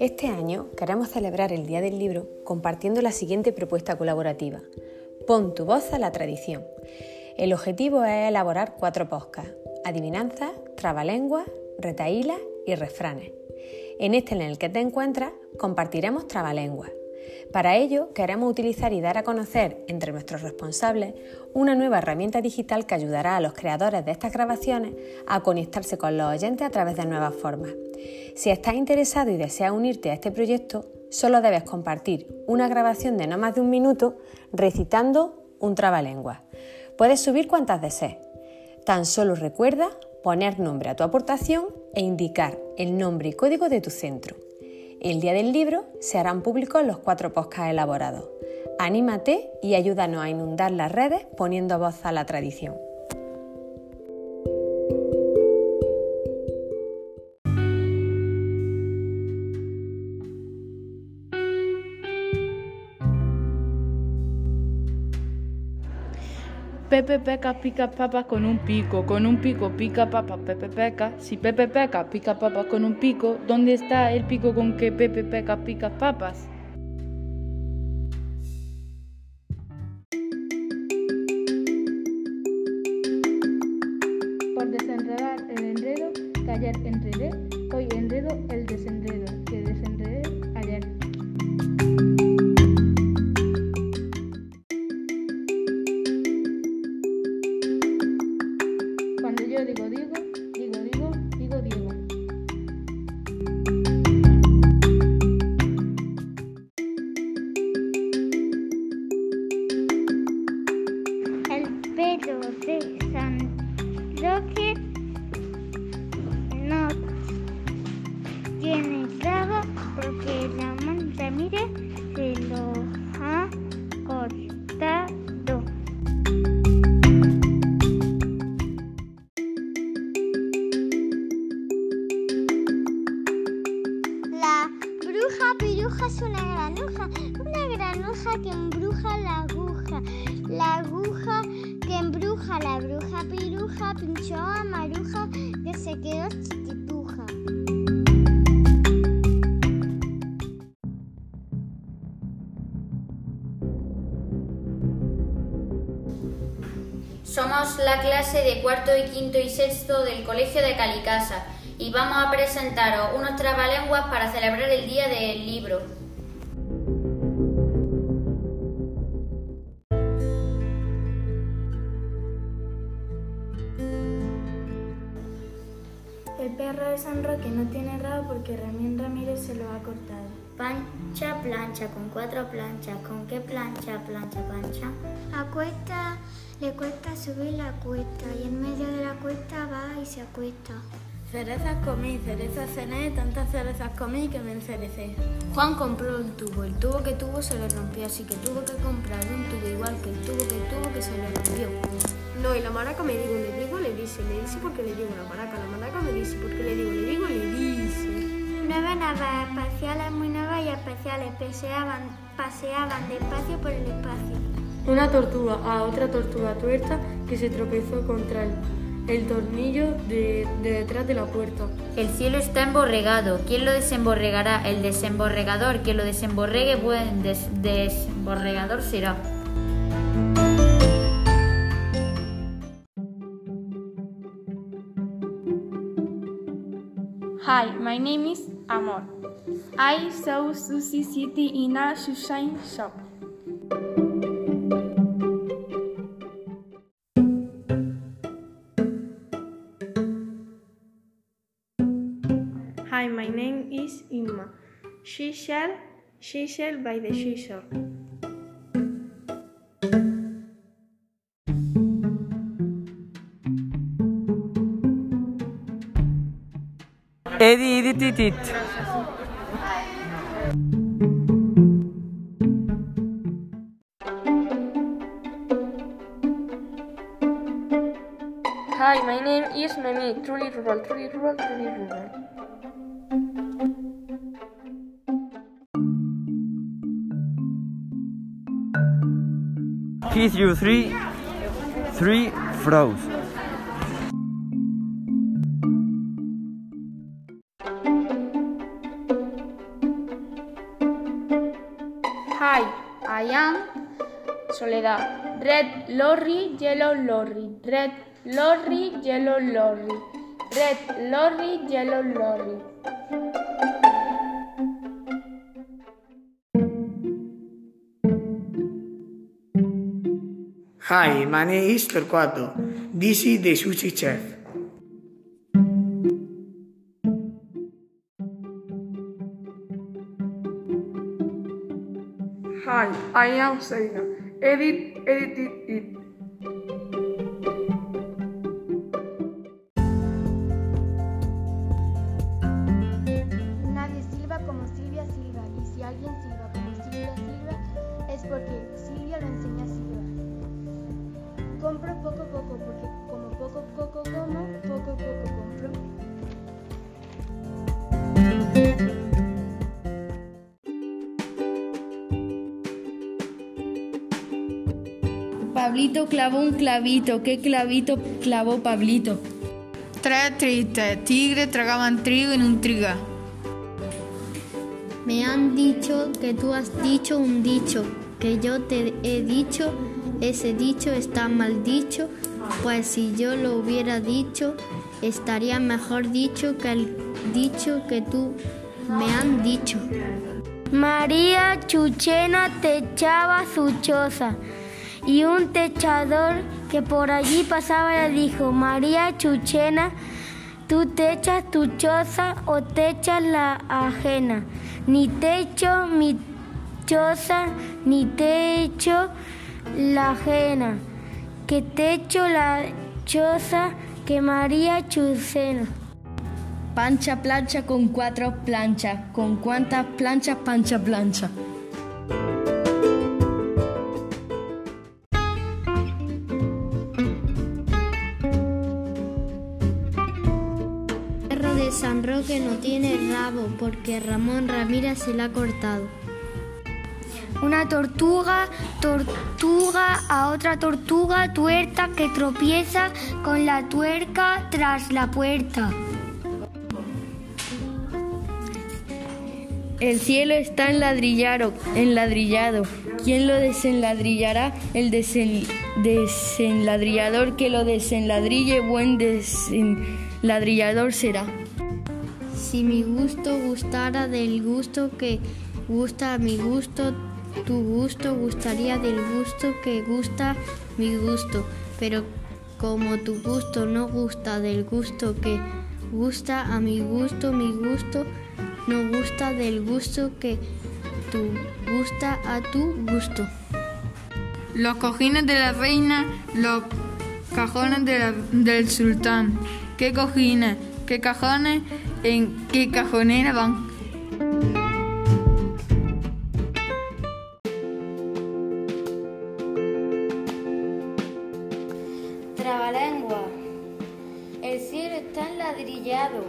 Este año queremos celebrar el Día del Libro compartiendo la siguiente propuesta colaborativa. Pon tu voz a la tradición. El objetivo es elaborar cuatro podcasts, adivinanzas, trabalenguas, retaílas y refranes. En este en el que te encuentras compartiremos trabalenguas. Para ello, queremos utilizar y dar a conocer entre nuestros responsables una nueva herramienta digital que ayudará a los creadores de estas grabaciones a conectarse con los oyentes a través de nuevas formas. Si estás interesado y deseas unirte a este proyecto, solo debes compartir una grabación de no más de un minuto recitando un trabalengua. Puedes subir cuantas desees. Tan solo recuerda poner nombre a tu aportación e indicar el nombre y código de tu centro. El día del libro se harán públicos los cuatro podcasts elaborados. Anímate y ayúdanos a inundar las redes poniendo voz a la tradición. Pepe Peca pica papas con un pico, con un pico pica papas Pepe Peca. Si Pepe Peca pica papas con un pico, ¿dónde está el pico con que Pepe Peca pica papas? Cuarto y quinto y sexto del Colegio de Calicasa y vamos a presentaros unos trabalenguas para celebrar el Día del Libro. El perro de San Roque no tiene rabo porque Ramín Ramírez se lo ha cortado. Pancha, plancha, con cuatro planchas. ¿Con qué plancha, plancha, plancha? A cuesta le cuesta subir la cuesta y en medio de la cuesta va y se acuesta. Cerezas comí, cerezas cené, tantas cerezas comí que me encerecé. Juan compró un tubo, el tubo que tuvo se le rompió, así que tuvo que comprar un tubo igual que el tubo que tuvo que se le rompió. No, y la maraca me digo, le digo, le dice, le dice porque le digo la maraca, la maraca me dice porque le digo, le digo, le dice. Nueve naves espaciales muy nuevas y especiales paseaban, paseaban despacio por el espacio. Una tortuga a otra tortuga tuerta que se tropezó contra el, el tornillo de, de detrás de la puerta. El cielo está emborregado. ¿Quién lo desemborregará? El desemborregador. Quien lo desemborregue, buen des- desemborregador será. Hi, my name is Amor. I saw Susie City in a shoeshine shop. Hi, my name is Imma. She shall, she shall by the seashore. Edi, edi, titit. Hi, my name is Noemi. Truly rural, truly rural, truly rural. you three, three throws. Hi, I am Soledad. Red lorry, yellow lorry. Red lorry, yellow lorry. Red lorry, yellow lorry. Hi, my name is Torquato. This is the sushi chef. Hi, I am Serena. Edit, edited it. Clavó un clavito. ¿Qué clavito clavó Pablito? Tres tristes tigres tragaban trigo en un trigal. Me han dicho que tú has dicho un dicho, que yo te he dicho, ese dicho está mal dicho, pues si yo lo hubiera dicho, estaría mejor dicho que el dicho que tú me han dicho. María Chuchena techaba su choza y un techador que por allí pasaba le dijo, María Chuchena, tú techas tu choza o techas la ajena, ni techo mi choza, ni techo la ajena, que techo la choza que María Chuchena. Pancha plancha con cuatro planchas. ¿Con cuántas planchas pancha plancha? Roque no tiene rabo porque Ramón Ramírez se la ha cortado. Una tortuga, tortuga a otra tortuga tuerta que tropieza con la tuerca tras la puerta. El cielo está enladrillado, enladrillado. ¿Quién lo desenladrillará? El desen- desenladrillador que lo desenladrille, buen desenladrillador será. Si mi gusto gustara del gusto que gusta a mi gusto, tu gusto gustaría del gusto que gusta mi gusto. Pero como tu gusto no gusta del gusto que gusta a mi gusto, mi gusto no gusta del gusto que tu gusta a tu gusto. Los cojines de la reina, los cajones del sultán. ¿Qué cojines? ¿Qué cajones? ¿En qué cajonera van? Trabalengua. El cielo está enladrillado.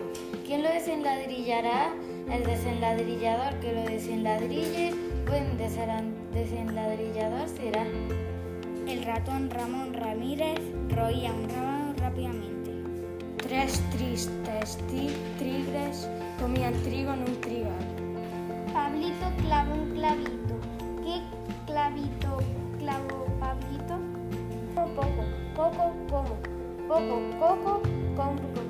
¿Quién lo desenladrillará? El desenladrillador que lo desenladrille, buen desen- desenladrillador será. El ratón Ramón Ramírez roía un. Tres tristes ti- tigres comían trigo en un trigal. Pablito clavó un clavito. ¿Qué clavito clavó Pablito? Poco, poco, como. Poco, coco, compro.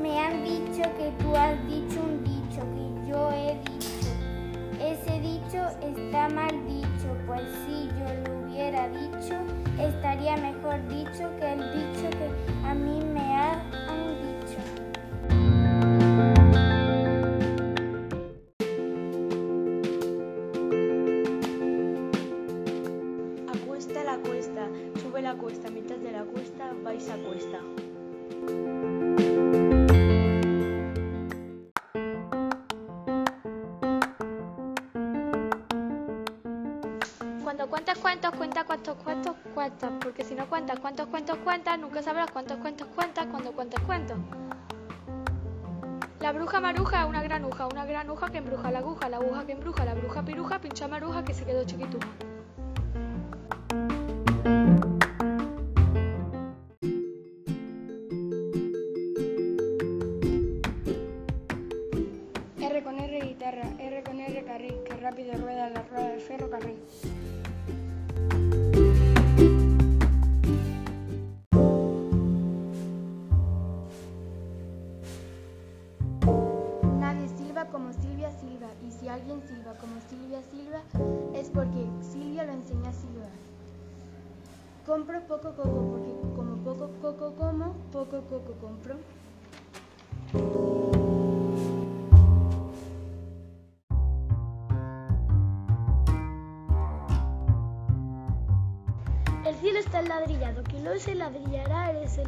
Me han dicho que tú has dicho un dicho que yo he dicho. Ese dicho está mal dicho, pues si yo lo hubiera dicho, estaría mejor dicho que el dicho que a mí me Cuentas cuentos, cuenta cuántos cuentos cuentas, porque si no cuentas cuántos cuentos cuentas, nunca sabrás cuántos cuentos cuentas cuando cuentas cuentos. La bruja maruja es una granuja, una granuja que embruja la aguja, la aguja que embruja, la bruja piruja, pinchó a maruja que se quedó chiquituja.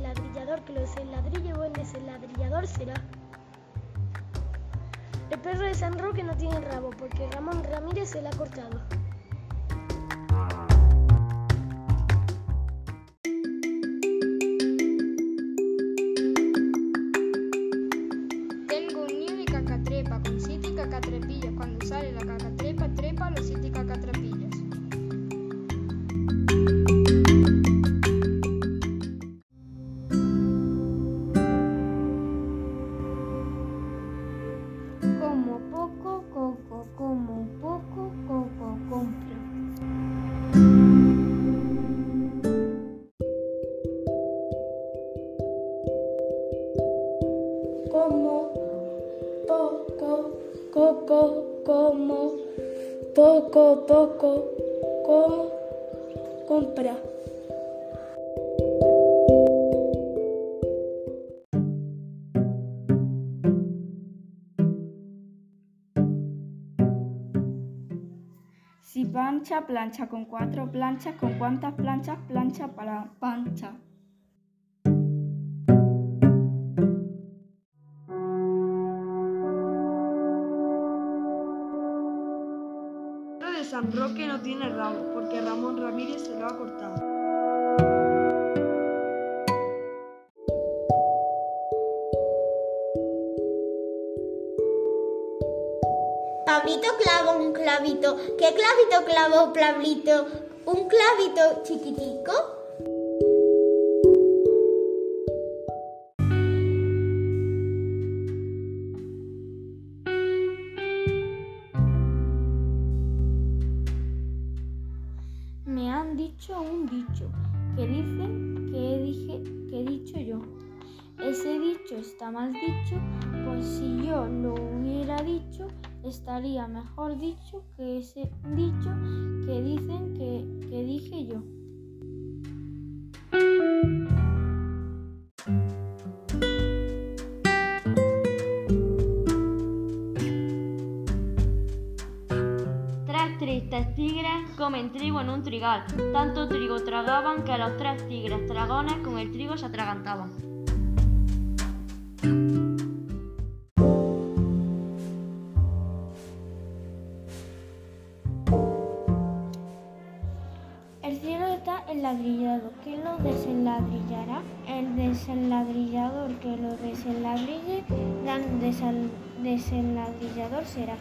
El desenladrillador, que lo desenladrille buen desenladrillador será. El perro de San Roque no tiene rabo, porque Ramón Ramírez se la ha cortado. Si pancha, plancha con cuatro planchas, ¿con cuántas planchas plancha para pancha? De San Roque no tiene rabo, porque Ramón Ramírez se lo ha cortado. Pablito clavó un clavito. ¿Qué clavito clavó Pablito? ¿Un clavito chiquitico? Que dicen que, que dije yo. Tres tristes tigres comen trigo en un trigal. Tanto trigo tragaban que los tres tigres dragones con el trigo se atragantaban. El desenladrillador que lo desenladrille, desal- desenladrillador será.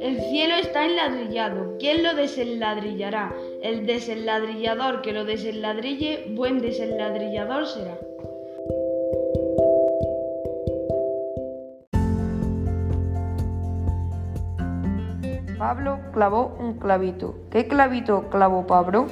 El cielo está enladrillado. ¿Quién lo desenladrillará? El desenladrillador que lo desenladrille, buen desenladrillador será. Pablo clavó un clavito. ¿Qué clavito clavó Pablo?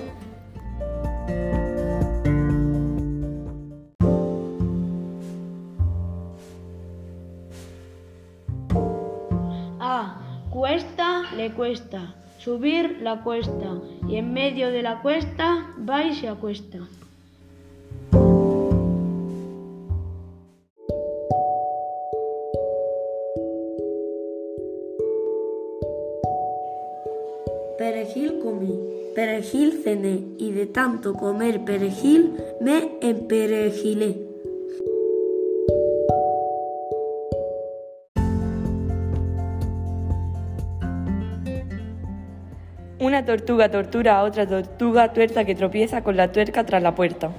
A. Cuesta le cuesta. Subir la cuesta. Y en medio de la cuesta va y se acuesta. Y de tanto comer perejil me emperejilé. Una tortuga tortura a otra tortuga tuerta que tropieza con la tuerca tras la puerta.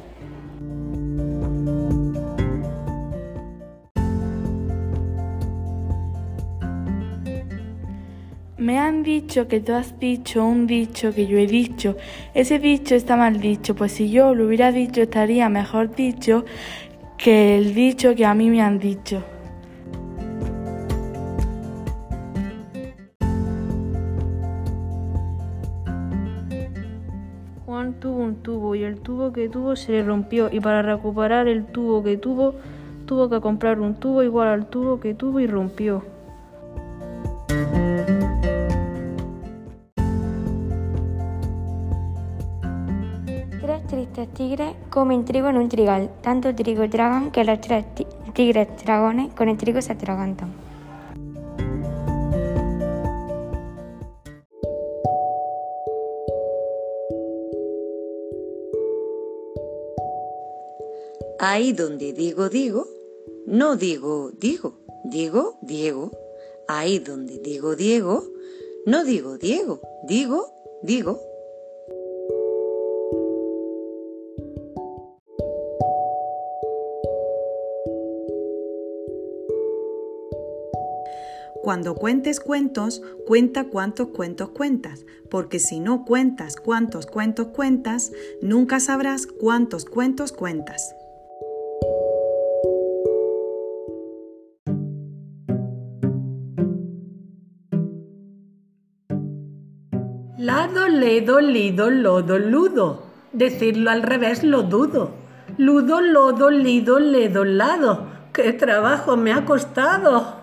Dicho que tú has dicho un dicho que yo he dicho. Ese dicho está mal dicho, pues si yo lo hubiera dicho estaría mejor dicho que el dicho que a mí me han dicho. Juan tuvo un tubo y el tubo que tuvo se le rompió y para recuperar el tubo que tuvo tuvo que comprar un tubo igual al tubo que tuvo y rompió. Tres tristes tigres comen trigo en un trigal. Tanto trigo tragan que los tres tigres dragones con el trigo se atragantan. Ahí donde digo digo, no digo digo, digo Diego. Ahí donde digo Diego, no digo Diego, digo digo. Cuando cuentes cuentos, cuenta cuántos cuentos cuentas, porque si no cuentas cuántos cuentos cuentas, nunca sabrás cuántos cuentos cuentas. Lado, ledo, lido, lodo, ludo. Decirlo al revés lo dudo. Ludo, lodo, lido, ledo, lado. ¡Qué trabajo me ha costado!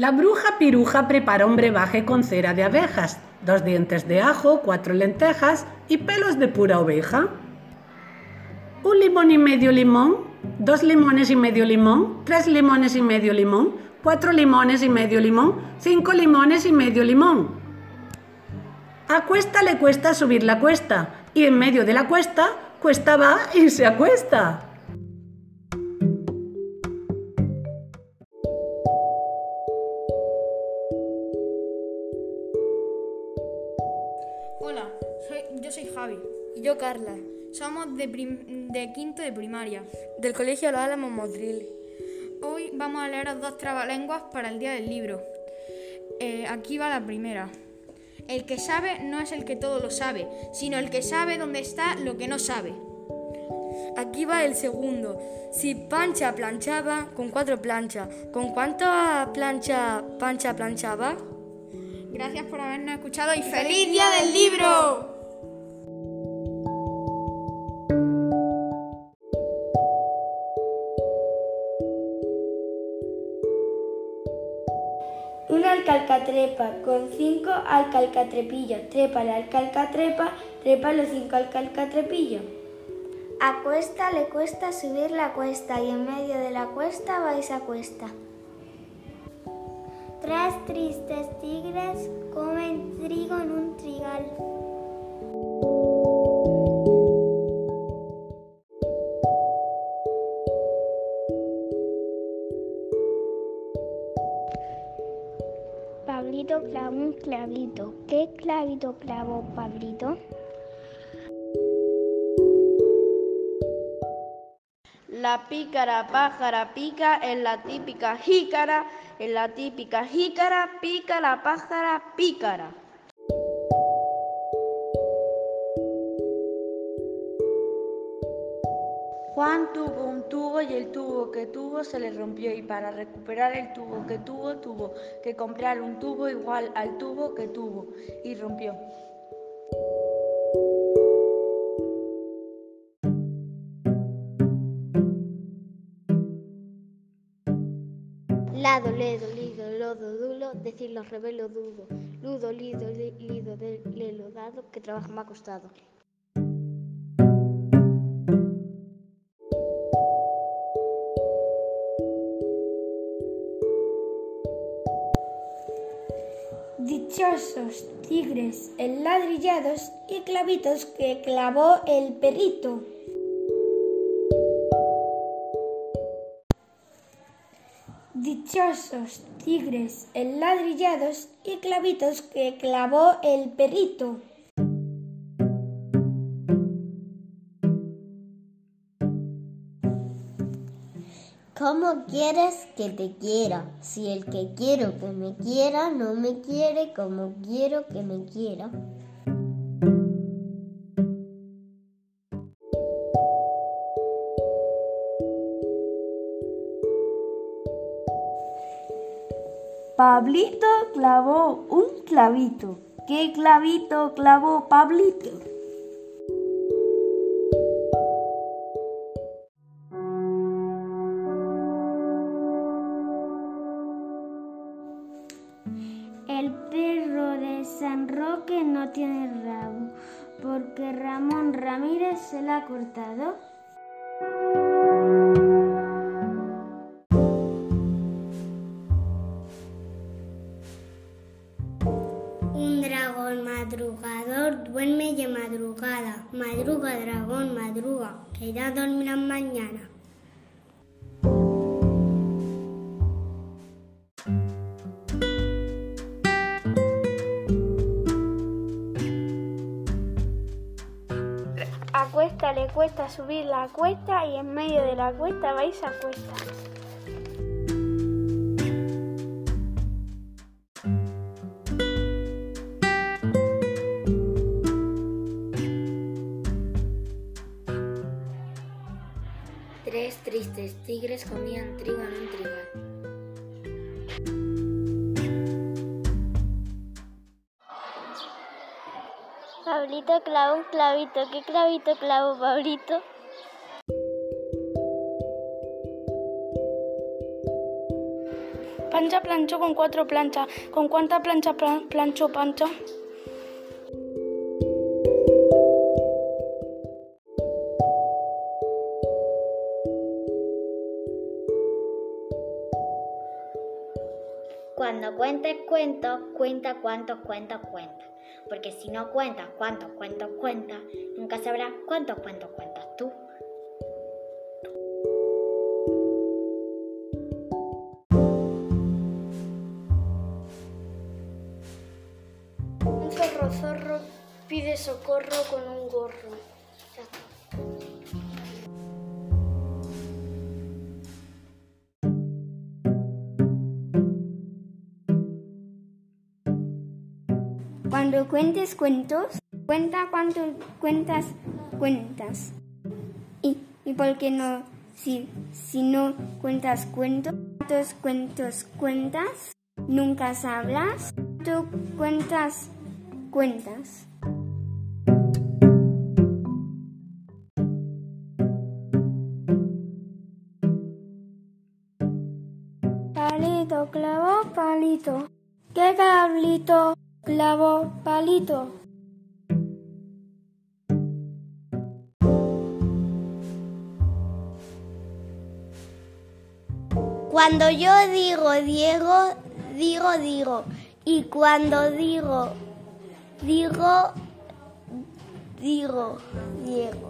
La bruja piruja prepara un brebaje con cera de abejas, dos dientes de ajo, cuatro lentejas y pelos de pura oveja. Un limón y medio limón, dos limones y medio limón, tres limones y medio limón, cuatro limones y medio limón, cinco limones y medio limón. A cuesta le cuesta subir la cuesta y en medio de la cuesta, cuesta va y se acuesta. Hola, yo soy Javi. Y yo Carla. Somos de, de quinto de primaria. Del colegio Los Álamos Modril. Hoy vamos a leeros dos trabalenguas para el día del libro. Eh, aquí va la primera. El que sabe no es el que todo lo sabe, sino el que sabe dónde está lo que no sabe. Aquí va el segundo. Si Pancha planchaba con cuatro planchas, ¿con cuántas planchas Pancha planchaba? Gracias por habernos escuchado y feliz día del libro. Una alcalcatrepa con cinco alcalcatrepillos. Trepa la alcalcatrepa, trepa los cinco alcalcatrepillos. A cuesta le cuesta subir la cuesta y en medio de la cuesta vais a cuesta. Tres tristes tigres comen trigo en un trigal. Pablito clavó un clavito. ¿Qué clavito clavó Pablito? La pícara pájara pica en la típica jícara, en la típica jícara pica la pájara pícara. Juan tuvo un tubo y el tubo que tuvo se le rompió y para recuperar el tubo que tuvo tuvo que comprar un tubo igual al tubo que tuvo y rompió. Lado, ledo, lido, lodo, dulo, decir los revelo dudo. Ludo, lido, li- lido, de- lelo, dado, que trabajo me ha costado. Dichosos tigres enladrillados y clavitos que clavó el perrito. Tigres enladrillados y clavitos que clavó el perrito. ¿Cómo quieres que te quiera? Si el que quiero que me quiera no me quiere como quiero que me quiera. Pablito clavó un clavito. ¿Qué clavito clavó Pablito? El perro de San Roque no tiene rabo, porque Ramón Ramírez se lo ha cortado. Cuesta subir la cuesta y en medio de la cuesta vais a cuesta. Pablito clavó un clavito. ¿Qué clavito clavó Pablito? Pancha planchó con cuatro planchas. ¿Con cuánta plancha plan- planchó Pancha? Cuentes cuentos, cuenta cuántos cuentos cuentas. Porque si no cuentas cuántos cuentos cuentas, nunca sabrás cuántos cuentos cuentas tú. Un zorro zorro pide socorro con un gorro. Cuentes cuentos, cuenta cuántos cuentas cuentas. Y, y por qué no, si, si no cuentas cuentos, ¿cuántos cuentos cuentas? Nunca sabrás. Tú cuentas cuentas. Palito, clavo, palito. ¿Qué cablito? Clavo, palito. Cuando yo digo Diego, digo digo. Y cuando digo digo, digo Diego.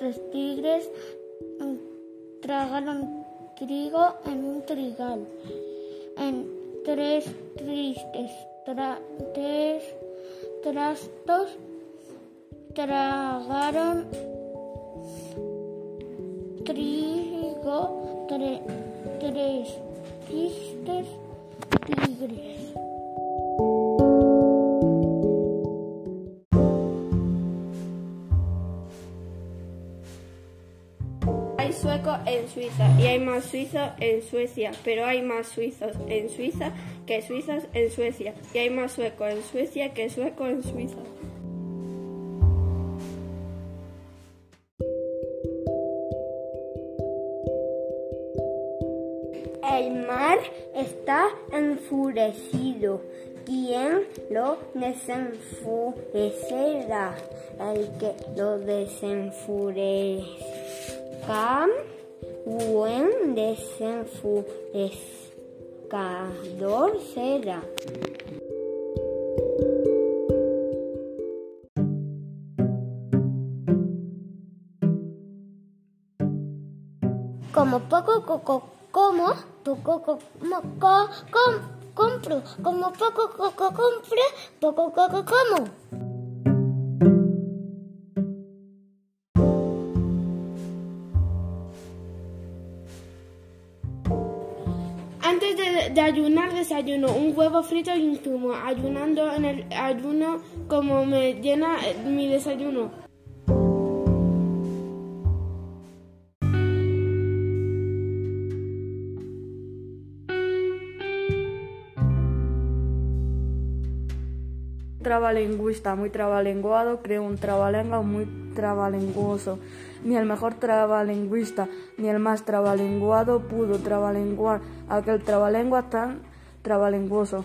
Tres tigres tragaron trigo en un trigal. En tres tristes tra- tres trastos tragaron trigo tre- tres tristes tigres. En Suiza y hay más suizos en Suecia, pero hay más suizos en Suiza que suizos en Suecia y hay más suecos en Suecia que suecos en Suiza. El mar está enfurecido. ¿Quién lo desenfurecerá? El que lo desenfurezca, buen desenfurecador será. Como poco coco como, poco como co, com, compro, como poco coco compro, poco coco como. De, ayunar desayuno un huevo frito y un zumo, ayunando en el ayuno como me llena eh, mi desayuno. trabalingüista muy trabalenguado creó un trabalengua muy trabalenguoso, ni el mejor trabalingüista, ni el más trabalenguado pudo trabalenguar aquel trabalengua tan trabalenguoso.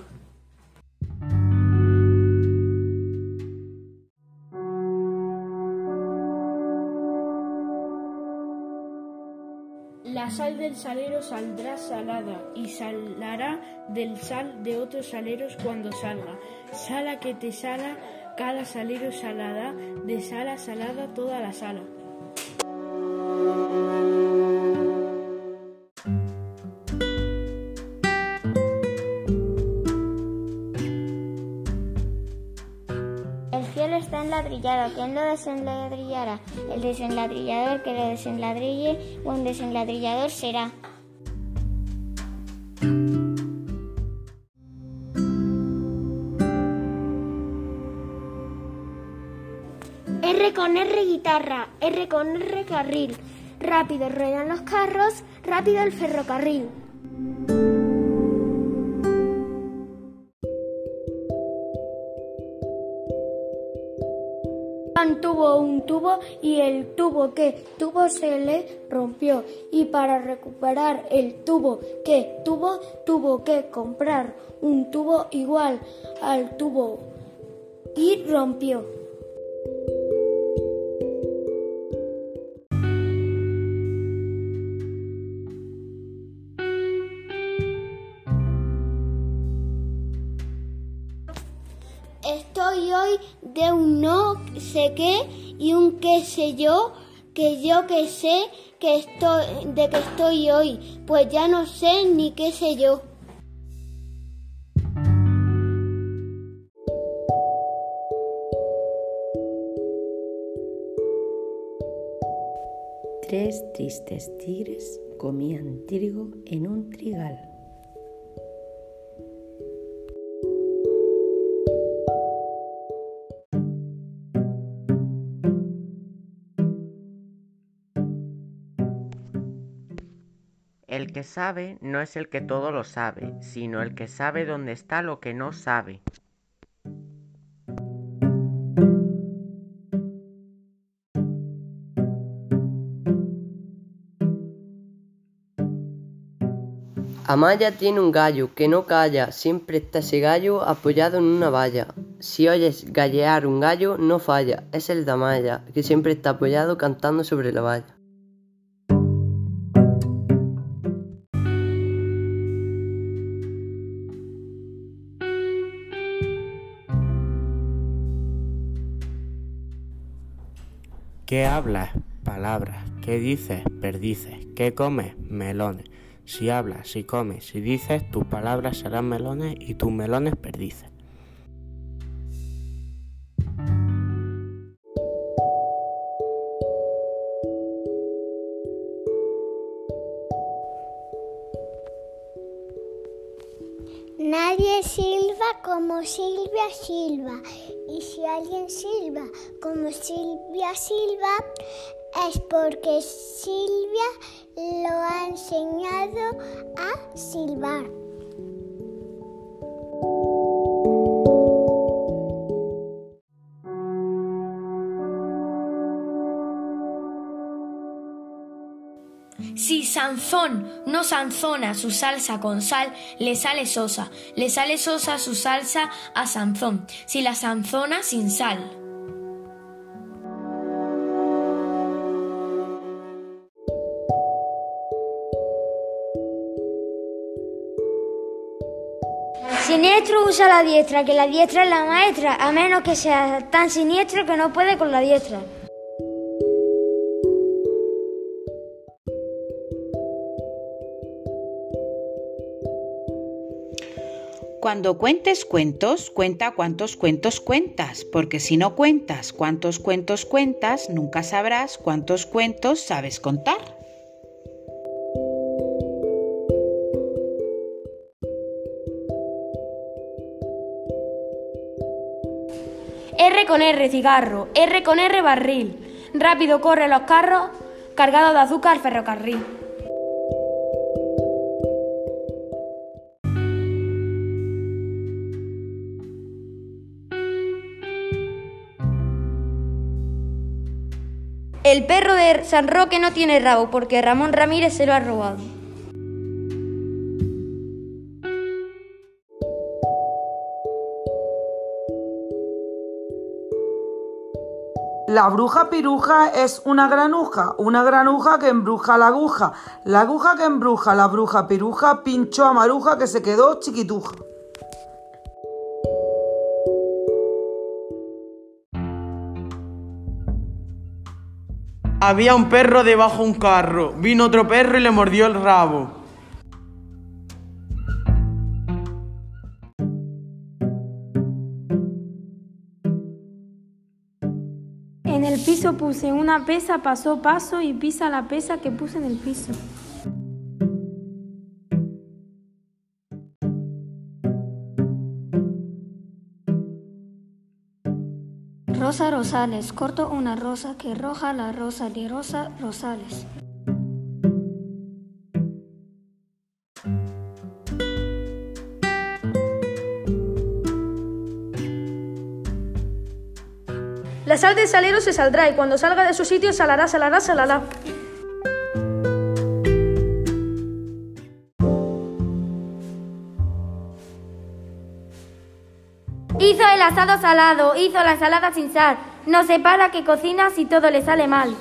La sal del salero saldrá salada y salará del sal de otros saleros cuando salga. Sala que te sala, cada salero salada, de sala salada toda la sala. El cielo está enladrillado. ¿Quién lo desenladrillará? El desenladrillador que lo desenladrille, un desenladrillador será. R guitarra, R con R carril. Rápido ruedan los carros, rápido el ferrocarril. Tuvo un tubo y el tubo que tuvo se le rompió y para recuperar el tubo que tuvo tuvo que comprar un tubo igual al tubo y rompió. De un no sé qué y un qué sé yo, que yo que sé que estoy de que estoy hoy, pues ya no sé ni qué sé yo. Tres tristes tigres comían trigo en un trigal. El que sabe no es el que todo lo sabe, sino el que sabe dónde está lo que no sabe. Amaya tiene un gallo que no calla, siempre está ese gallo apoyado en una valla. Si oyes gallear un gallo, no falla, es el de Amaya, que siempre está apoyado cantando sobre la valla. ¿Qué hablas? Palabras. ¿Qué dices? Perdices. ¿Qué comes? Melones. Si hablas, si comes, si dices, tus palabras serán melones y tus melones perdices. Nadie silba como Silvia silba. Si alguien silba como Silvia silba, es porque Silvia lo ha enseñado a silbar. Si Sansón no sanzona su salsa con sal, le sale sosa. Le sale sosa su salsa a Sansón, si la sanzona sin sal. Siniestro usa la diestra, que la diestra es la maestra, a menos que sea tan siniestro que no puede con la diestra. Cuando cuentes cuentos, cuenta cuántos cuentos cuentas, porque si no cuentas cuántos cuentos cuentas, nunca sabrás cuántos cuentos sabes contar. R con R cigarro, R con R barril. Rápido corren los carros cargados de azúcar al ferrocarril. El perro de San Roque no tiene rabo porque Ramón Ramírez se lo ha robado. La bruja piruja es una granuja, una granuja que embruja la aguja. La aguja que embruja la bruja piruja pinchó a Maruja que se quedó chiquituja. Había un perro debajo de un carro. Vino otro perro y le mordió el rabo. En el piso puse una pesa, pasó paso y pisa la pesa que puse en el piso. Rosa Rosales, corto una rosa que roja la rosa de Rosa Rosales. La sal del salero se saldrá y cuando salga de su sitio salará, salará, salará. Hizo el asado salado, hizo la ensalada sin sal. No se para que cocina si todo le sale mal.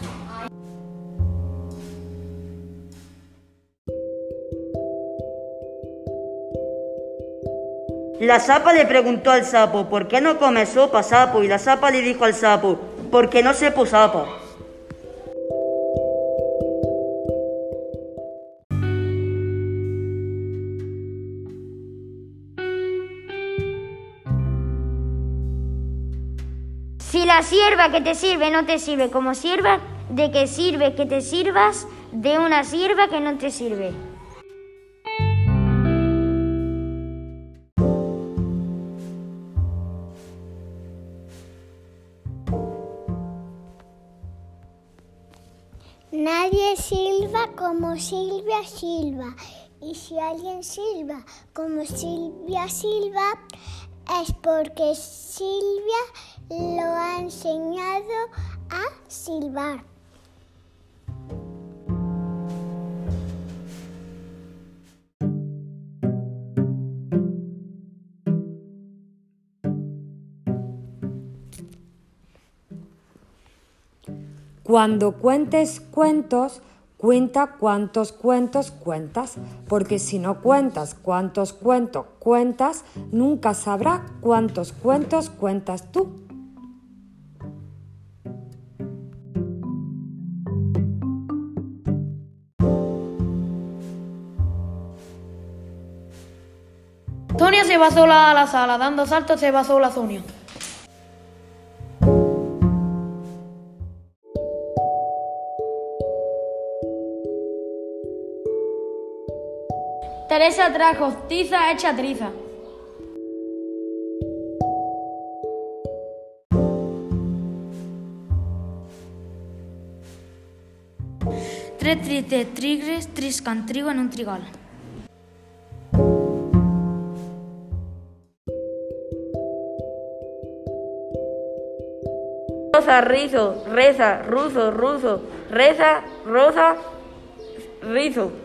La sapa le preguntó al sapo, ¿por qué no come sopa, sapo? Y la sapa le dijo al sapo, porque no sepo sapa. La sierva que te sirve no te sirve como sierva, ¿de qué sirve que te sirvas de una sierva que no te sirve? Nadie silba como Silvia Silva. Y si alguien silba como Silvia Silva, es porque Silvia lo ha enseñado a silbar. Cuando cuentes cuentos, cuenta cuántos cuentos cuentas, porque si no cuentas cuántos cuentos cuentas, nunca sabrá cuántos cuentos cuentas tú. Se va sola a la sala, dando saltos se va sola Sonia. Teresa trajo tiza hecha triza. Tres tristes tigres triscan trigo en un trigal. Rosa, rizo, reza, ruso, ruso, reza, rosa, rizo.